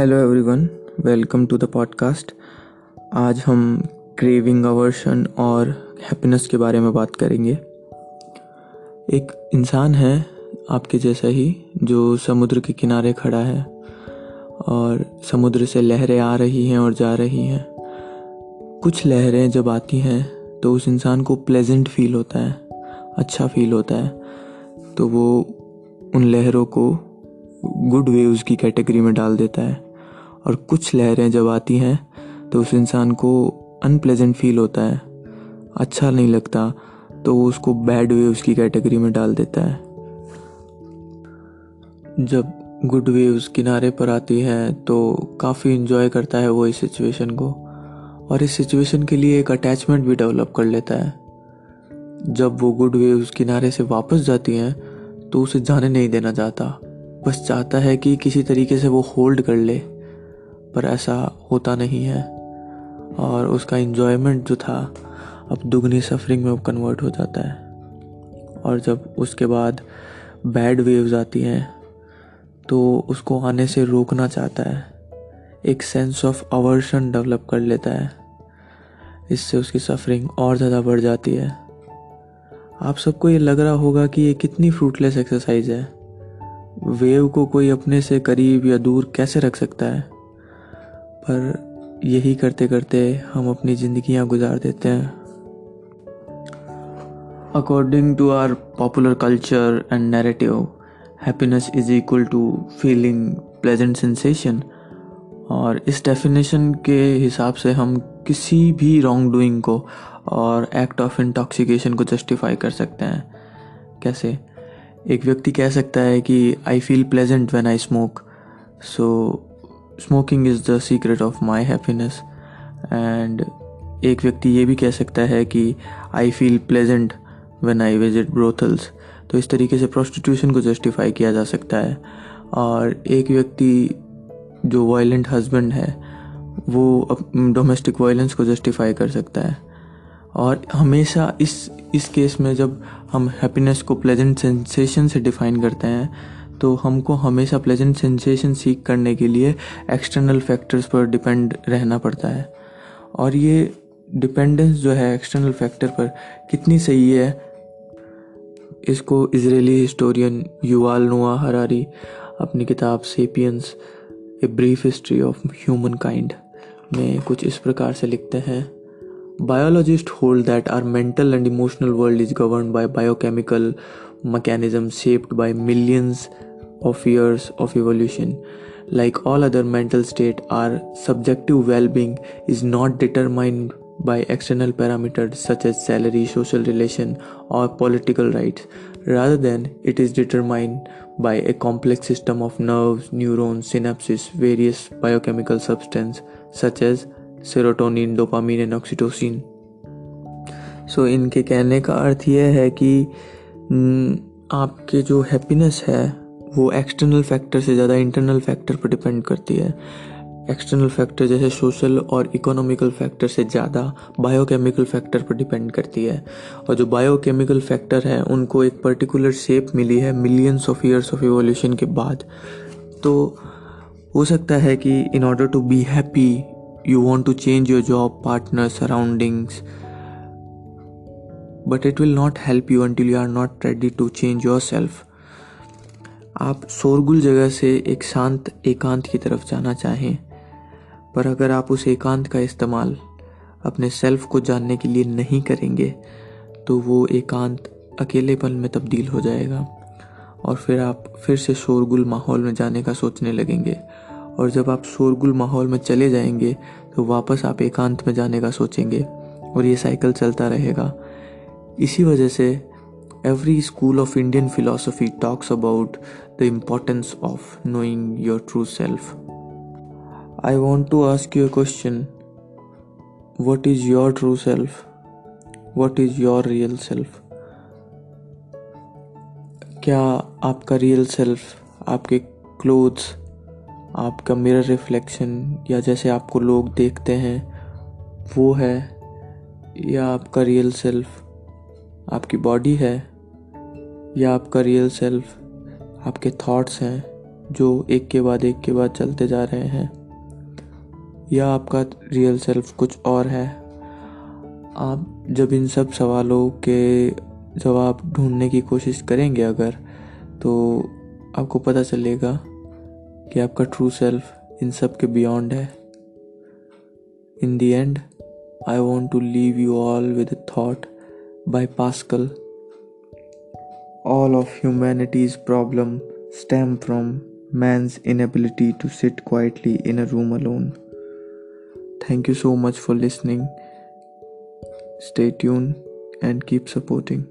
Hello everyone welcome to the podcast आज हम craving aversion और हैप्पीनेस के बारे में बात करेंगे। एक इंसान है आपके जैसा ही, जो समुद्र के किनारे खड़ा है और समुद्र से लहरें आ रही हैं और जा रही हैं। कुछ लहरें जब आती हैं तो उस इंसान को प्लेजेंट फील होता है अच्छा फील होता है। तो वो उन लहरों को गुड वेव्स की कैटेगरी में डाल देता है। और कुछ लहरें जब आती हैं तो उस इंसान को अनप्लेजेंट फील होता है। अच्छा नहीं लगता तो वो उसको बैड वेव्स की कैटेगरी में डाल देता है। जब गुड वेव्स किनारे पर आती है तो काफ़ी इन्जॉय करता है वो इस सिचुएशन को। और इस सिचुएशन के लिए एक अटैचमेंट भी डेवलप कर लेता है। जब वो गुड वेव्स किनारे से वापस जाती हैं तो उसे जाने नहीं देना चाहता। बस चाहता है कि किसी तरीके से वो होल्ड कर ले। पर ऐसा होता नहीं है। और उसका इन्जॉयमेंट जो था, अब दुगनी सफरिंग में कन्वर्ट हो जाता है। और जब उसके बाद बैड वेव्स आती हैं तो उसको आने से रोकना चाहता है। एक सेंस ऑफ़ अवर्शन डेवलप कर लेता है। इससे उसकी सफरिंग और ज़्यादा बढ़ जाती है। आप सबको ये लग रहा होगा कि ये कितनी फ्रूटलेस एक्सरसाइज है। वेव को कोई अपने से करीब या दूर कैसे रख सकता है? पर यही करते करते हम अपनी ज़िंदगियाँ गुजार देते हैं। According to our popular culture and narrative happiness is equal to feeling pleasant sensation और इस डेफिनेशन के हिसाब से हम किसी भी रॉन्ग डूइंग को और एक्ट ऑफ़ इंटॉक्सिकेशन को जस्टिफाई कर सकते हैं। कैसे? एक व्यक्ति कह सकता है कि I feel pleasant when I smoke so smoking is the secret of my happiness and एक व्यक्ति ये भी कह सकता है कि I feel pleasant when I visit brothels तो इस तरीके से प्रोस्टिट्यूशन को जस्टिफाई किया जा सकता है। और एक व्यक्ति जो वायलेंट हस्बैंड है, वो डोमेस्टिक वायलेंस को जस्टिफाई कर सकता है। और हमेशा इस इस केस में जब हम हैप्पीनेस को प्लेजेंट सेंसेशन से डिफाइन करते हैं तो हमको हमेशा प्लेजेंट सेंसेशन सीख करने के लिए एक्सटर्नल फैक्टर्स पर डिपेंड रहना पड़ता है। और ये डिपेंडेंस जो है एक्सटर्नल फैक्टर पर कितनी सही है, इसको Israeli historian Yuval Noah Harari अपनी किताब sapiens a brief history of humankind में कुछ इस प्रकार से लिखते हैं। Biologist hold that our mental and emotional world is govern by biochemical mechanism shaped by millions of years of evolution. Like all other mental state, our subjective well-being is not determined by external parameters such as salary, social relation, or political rights. Rather than it is determined by a complex system of nerves, neurons, synapses, various biochemical substances such as serotonin, dopamine and oxytocin. So so, इनके कहने का अर्थ यह है कि आपके जो happiness है वो एक्सटर्नल फैक्टर से ज़्यादा इंटरनल फैक्टर पर डिपेंड करती है। एक्सटर्नल फैक्टर जैसे सोशल और इकोनॉमिकल फैक्टर से ज़्यादा बायोकेमिकल फैक्टर पर डिपेंड करती है। और जो बायोकेमिकल फैक्टर है, उनको एक पर्टिकुलर शेप मिली है millions of years of evolution के बाद। तो हो सकता है कि in order to be happy you want to change your job partner surroundings but it will not help you until you are not ready to change yourself आप शोरगुल जगह से एक शांत एकांत की तरफ़ जाना चाहें, पर अगर आप उस एकांत का इस्तेमाल अपने सेल्फ को जानने के लिए नहीं करेंगे तो वो एकांत अकेलेपन में तब्दील हो जाएगा, और फिर आप फिर से शोरगुल माहौल में जाने का सोचने लगेंगे। और जब आप शोरगुल माहौल में चले जाएँगे तो वापस आप एकांत में जाने का सोचेंगे, और ये साइकिल चलता रहेगा। इसी वजह से every school of Indian philosophy talks about the importance of knowing your true self I want to ask you question what is your true self what is your real self क्या आपका real self आपके clothes आपका mirror reflection या जैसे आपको लोग देखते हैं, वो है, या आपका रियल सेल्फ आपकी बॉडी है? या आपका रियल सेल्फ आपके थॉट्स हैं, जो एक के बाद एक के बाद चलते जा रहे हैं, या आपका रियल सेल्फ कुछ और है, आप जब इन सब सवालों के जवाब ढूँढने की कोशिश करेंगे अगर तो आपको पता चलेगा कि आपका ट्रू सेल्फ इन सब के बियॉन्ड है। In the end I want to leave you all with thought by Pascal All of humanity's problems stem from man's inability to sit quietly in a room alone. Thank you so much for listening. Stay tuned and keep supporting.